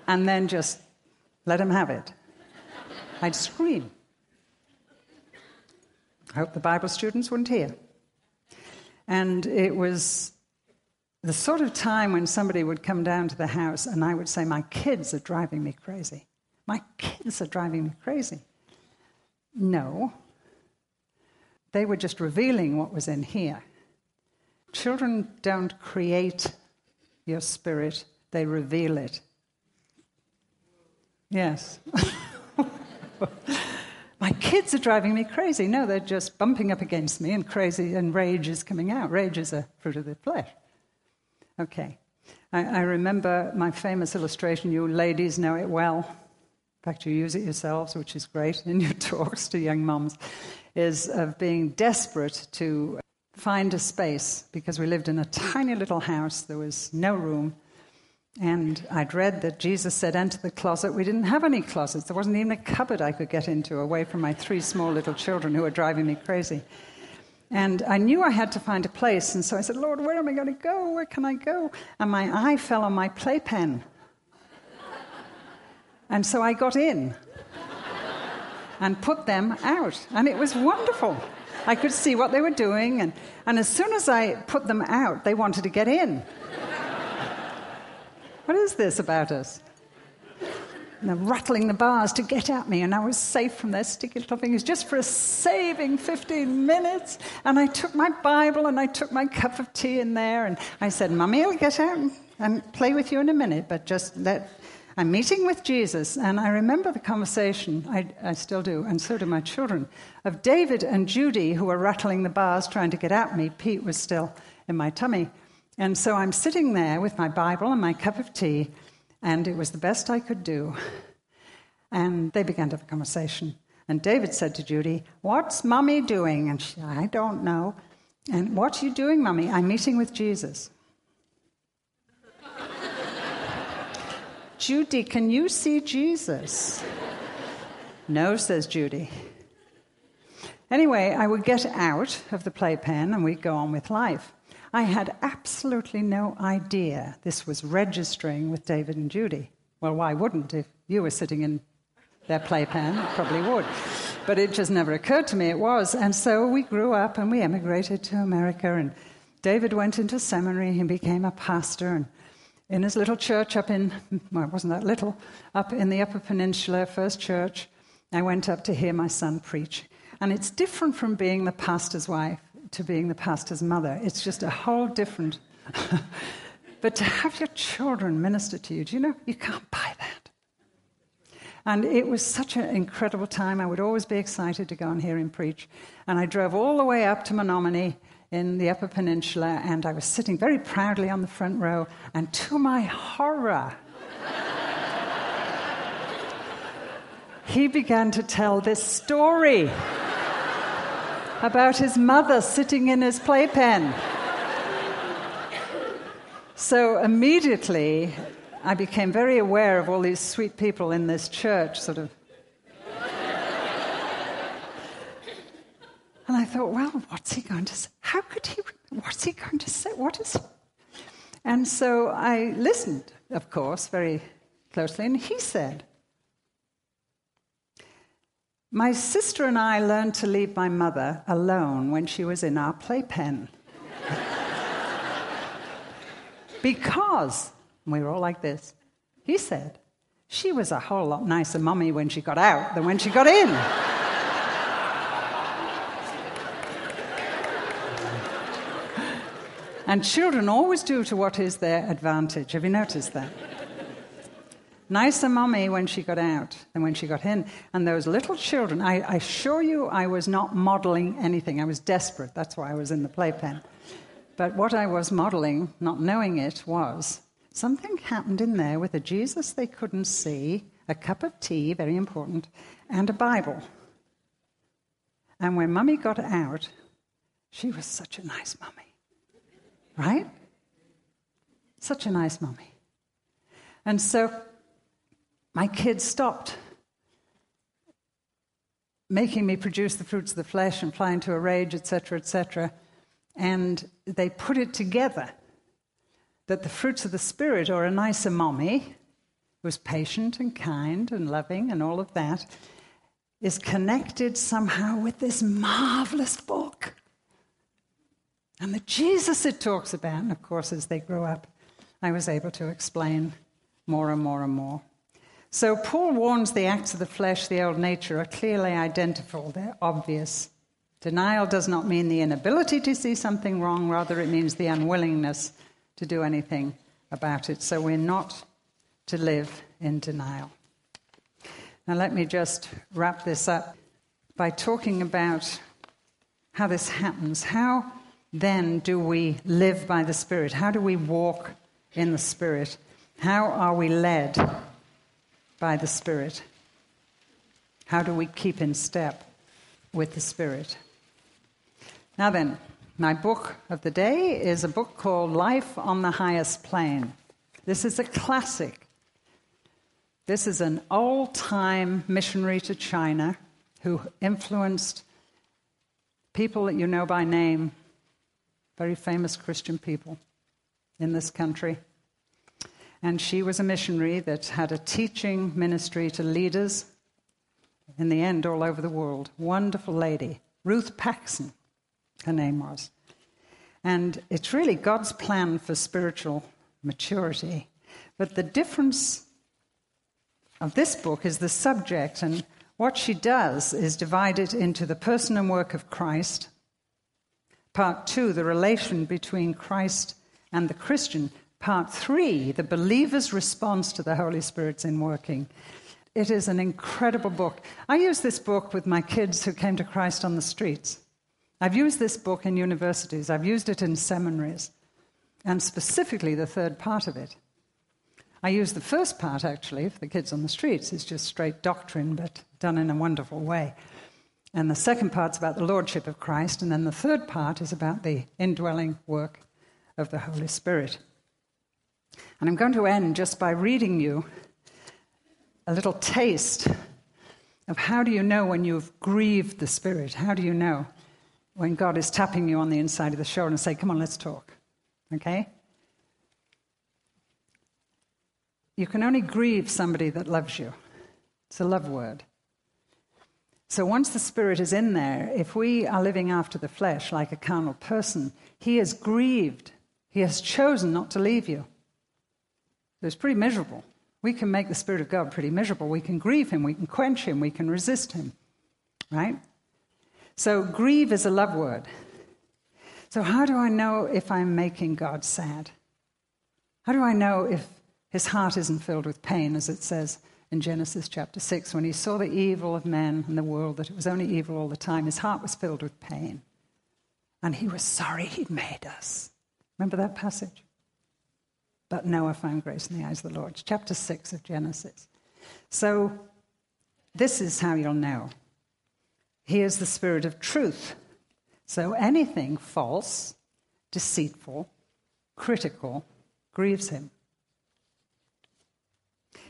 and then just let him have it. I'd scream. I hope the Bible students wouldn't hear. And it was the sort of time when somebody would come down to the house and I would say, My kids are driving me crazy. My kids are driving me crazy. No. They were just revealing what was in here. Children don't create your spirit, they reveal it. Yes. My kids are driving me crazy. No, they're just bumping up against me, and crazy and rage is coming out. Rage is a fruit of the flesh. Okay. I, remember my famous illustration. You ladies know it well. In fact, you use it yourselves, which is great in your talks to young moms, is of being desperate to find a space because we lived in a tiny little house. There was no room And I'd read that Jesus said, Enter the closet. We didn't have any closets. There wasn't even a cupboard I could get into away from my three small little children who were driving me crazy. And I knew I had to find a place. And so I said, Lord, where am I going to go? Where can I go? And my eye fell on my playpen. and so I got in and put them out. And it was wonderful. I could see what they were doing. And, and as soon as I put them out, they wanted to get in. What is this about us? And they're rattling the bars to get at me, and I was safe from their sticky little fingers just for a saving 15 minutes. And I took my Bible and I took my cup of tea in there, and I said, Mummy, I'll get out and play with you in a minute, but just let I'm meeting with Jesus, and I remember the conversation, I, I, still do, and so do my children, of David and Judy who were rattling the bars trying to get at me. Pete was still in my tummy. And so I'm sitting there with my Bible and my cup of tea, and it was the best I could do. And they began to have a conversation. And David said to Judy, What's Mummy doing? And she, I don't know. And what are you doing, Mummy? I'm meeting with Jesus. Judy, can you see Jesus? no, says Judy. Anyway, I would get out of the playpen and we'd go on with life. I had absolutely no idea this was registering with David and Judy. Well, why wouldn't? If you were sitting in their playpen, it probably would. But it just never occurred to me it was. And so we grew up and we emigrated to America. And David went into seminary and became a pastor. And in his little church up in, well, it wasn't that little, up in the Upper Peninsula, First Church. I went up to hear my son preach. And it's different from being the pastor's wife to being the pastor's mother. It's just a whole different. but to have your children minister to you, do you know, you can't buy that. And it was such an incredible time. I would always be excited to go and hear him preach. And I drove all the way up to Menominee in the Upper Peninsula, and I was sitting very proudly on the front row, and to my horror, he began to tell this story about his mother sitting in his playpen. So immediately, I became very aware of all these sweet people in this church, sort of And I thought, well, what's he going to say? How could he? What's he going to say? What is? And so I listened, of course, very closely, and he said, My sister and I learned to leave my mother alone when she was in our playpen. because, we were all like this, he said, she was a whole lot nicer mummy when she got out than when she got in. And children always do to what is their advantage. Have you noticed that? Nicer mummy when she got out than when she got in. And those little children, I, I assure you, I was not modeling anything. I was desperate. That's why I was in the playpen. But what I was modeling, not knowing it, was something happened in there with a Jesus they couldn't see, a cup of tea, very important, and a Bible. And when mummy got out, she was such a nice mummy. Right? Such a nice mummy. And so my kids stopped making me produce the fruits of the flesh and fly into a rage, etc., etc. And they put it together that the fruits of the Spirit, or a nicer mommy, who's patient and kind and loving and all of that, is connected somehow with this marvelous book and the Jesus it talks about, and of course, as they grow up, I was able to explain more and more and more. So, Paul warns the acts of the flesh, the old nature, are clearly identifiable, they're obvious. Denial does not mean the inability to see something wrong, rather, it means the unwillingness to do anything about it. So, we're not to live in denial. Now, let me just wrap this up by talking about how this happens. How then do we live by the Spirit? How do we walk in the Spirit? How are we led by the Spirit? How do we keep in step with the Spirit? Now, then, my book of the day is a book called Life on the Highest Plane This is a classic. This is an old time missionary to China who influenced people that you know by name, very famous Christian people in this country. And she was a missionary that had a teaching ministry to leaders in the end all over the world. Wonderful lady. Ruth Paxson, her name was. And it's really God's plan for spiritual maturity. But the difference of this book is the subject, and what she does is divide it into the person and work of Christ. Part two, the relation between Christ and the Christian. Part three, the believer's response to the Holy Spirit's in working. It is an incredible book. I use this book with my kids who came to Christ on the streets. I've used this book in universities, I've used it in seminaries, and specifically the third part of it. I use the first part actually for the kids on the streets. It's just straight doctrine, but done in a wonderful way. And the second part's about the Lordship of Christ, and then the third part is about the indwelling work of the Holy Spirit. And I'm going to end just by reading you a little taste of how do you know when you've grieved the Spirit? How do you know when God is tapping you on the inside of the shoulder and say, Come on, let's talk? Okay? You can only grieve somebody that loves you. It's a love word. So once the Spirit is in there, if we are living after the flesh like a carnal person, He is grieved. He has chosen not to leave you. It's pretty miserable. We can make the Spirit of God pretty miserable. We can grieve Him, we can quench Him, we can resist Him. Right? So, grieve is a love word. So, how do I know if I'm making God sad? How do I know if his heart isn't filled with pain, as it says in Genesis chapter 6? When he saw the evil of men and the world, that it was only evil all the time, his heart was filled with pain. And he was sorry he'd made us. Remember that passage? But Noah found grace in the eyes of the Lord. Chapter 6 of Genesis. So, this is how you'll know. He is the spirit of truth. So, anything false, deceitful, critical grieves him.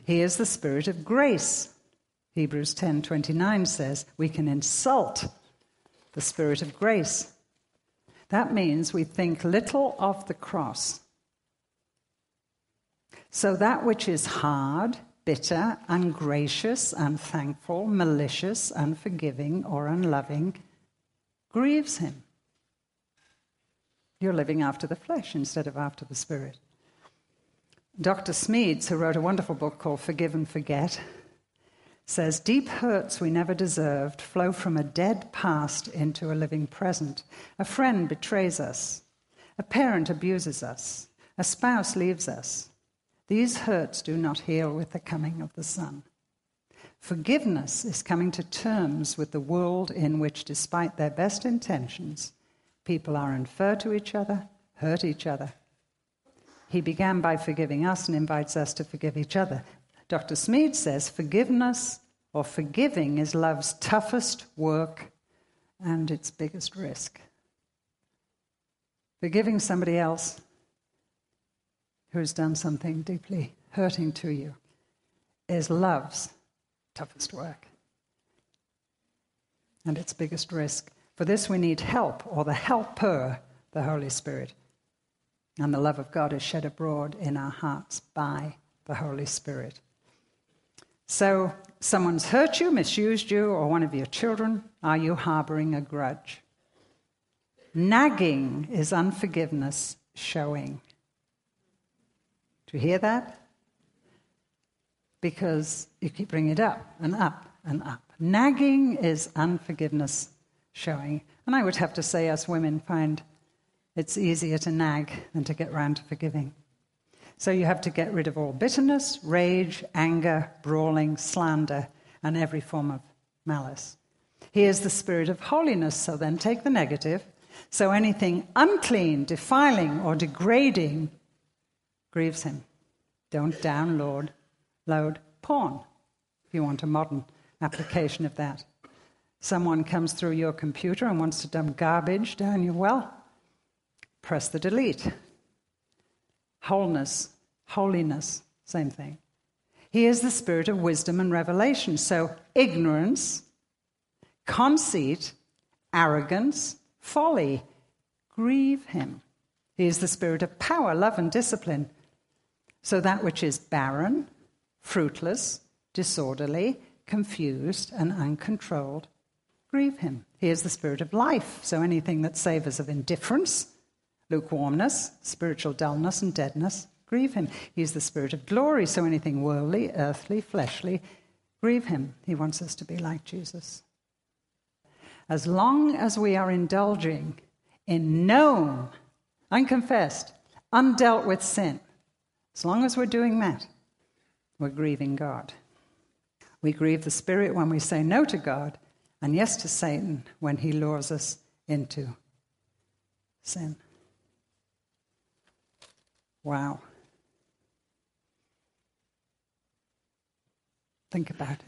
He is the spirit of grace. Hebrews 10:29 says, "We can insult the spirit of grace." That means we think little of the cross so that which is hard, bitter, ungracious, unthankful, malicious, unforgiving, or unloving grieves him. You're living after the flesh instead of after the spirit. Dr. Smedes, who wrote a wonderful book called Forgive and Forget, says deep hurts we never deserved flow from a dead past into a living present. A friend betrays us, a parent abuses us, a spouse leaves us, these hurts do not heal with the coming of the sun. Forgiveness is coming to terms with the world in which, despite their best intentions, people are unfair to each other, hurt each other. He began by forgiving us and invites us to forgive each other. Dr. Smedes says forgiveness or forgiving is love's toughest work and its biggest risk. Forgiving somebody else who's done something deeply hurting to you is love's toughest work and its biggest risk. For this, we need help, or the helper, the Holy Spirit. And the love of God is shed abroad in our hearts by the Holy Spirit. So, someone's hurt you, misused you, or one of your children. Are you harboring a grudge? Nagging is unforgiveness showing. Do you hear that? Because you keep bringing it up and up and up. Nagging is unforgiveness showing. And I would have to say, us women find it's easier to nag than to get round to forgiving. So you have to get rid of all bitterness, rage, anger, brawling, slander, and every form of malice. He is the spirit of holiness, so then take the negative. So anything unclean, defiling, or degrading grieves him. Don't download load porn if you want a modern application of that. Someone comes through your computer and wants to dump garbage down your well, press the delete. Wholeness holiness, same thing. He is the spirit of wisdom and revelation. So, ignorance, conceit, arrogance, folly grieve him. He is the spirit of power, love, and discipline. So, that which is barren, fruitless, disorderly, confused, and uncontrolled grieve him. He is the spirit of life. So, anything that savors of indifference, lukewarmness, spiritual dullness, and deadness grieve him. He is the spirit of glory, so anything worldly, earthly, fleshly, grieve him. He wants us to be like Jesus. As long as we are indulging in known, unconfessed, undealt with sin, as long as we're doing that, we're grieving God. We grieve the Spirit when we say no to God and yes to Satan when he lures us into sin. Wow. Think about it.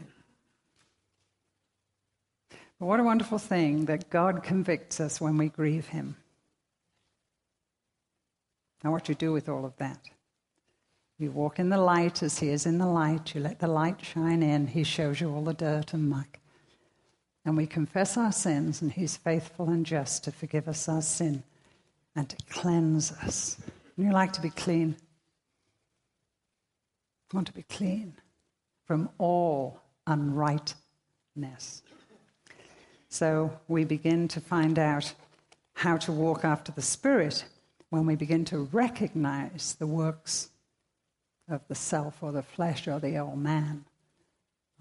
But what a wonderful thing that God convicts us when we grieve Him. Now, what you do with all of that? You walk in the light as He is in the light. You let the light shine in. He shows you all the dirt and muck. And we confess our sins, and He's faithful and just to forgive us our sin and to cleanse us. And you like to be clean. I want to be clean from all unrightness. So we begin to find out how to walk after the Spirit when we begin to recognize the works of the self or the flesh or the old man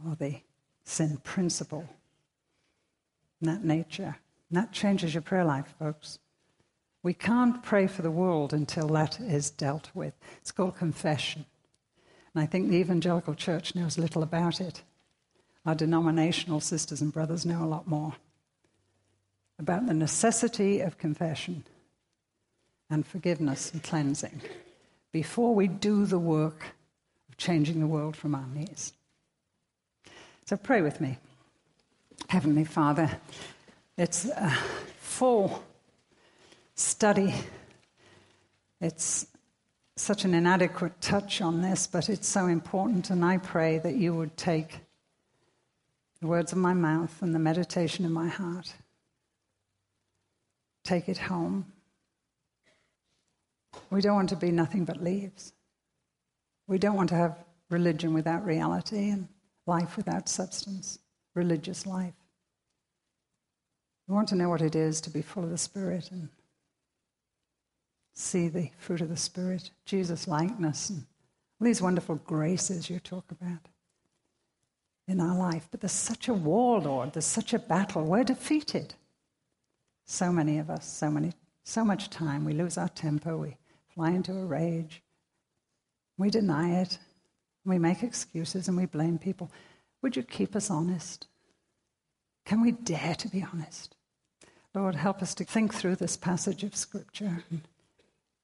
or the sin principle. That nature. And that changes your prayer life, folks. We can't pray for the world until that is dealt with. It's called confession. And I think the evangelical church knows little about it. Our denominational sisters and brothers know a lot more about the necessity of confession and forgiveness and cleansing before we do the work of changing the world from our knees. So pray with me. Heavenly Father, it's a full study. It's such an inadequate touch on this, but it's so important, and I pray that you would take the words of my mouth and the meditation of my heart, take it home. We don't want to be nothing but leaves. We don't want to have religion without reality and life without substance, religious life. We want to know what it is to be full of the Spirit and see the fruit of the Spirit, Jesus likeness, and all these wonderful graces you talk about in our life. But there's such a war, Lord. There's such a battle. We're defeated. So many of us, so many, so much time. We lose our temper. We fly into a rage. We deny it. We make excuses and we blame people. Would you keep us honest? Can we dare to be honest? Lord, help us to think through this passage of Scripture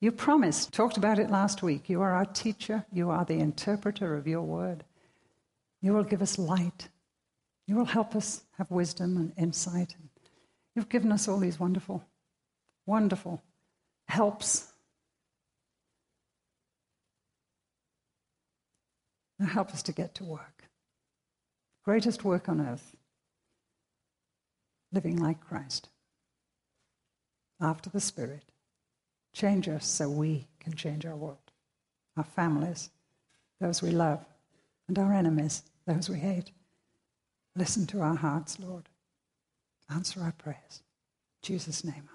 you promised, talked about it last week. You are our teacher, you are the interpreter of your word. You will give us light. You will help us have wisdom and insight. You've given us all these wonderful, wonderful helps. Help us to get to work. Greatest work on earth living like Christ, after the Spirit. Change us so we can change our world, our families, those we love, and our enemies, those we hate. Listen to our hearts, Lord. Answer our prayers. In Jesus' name.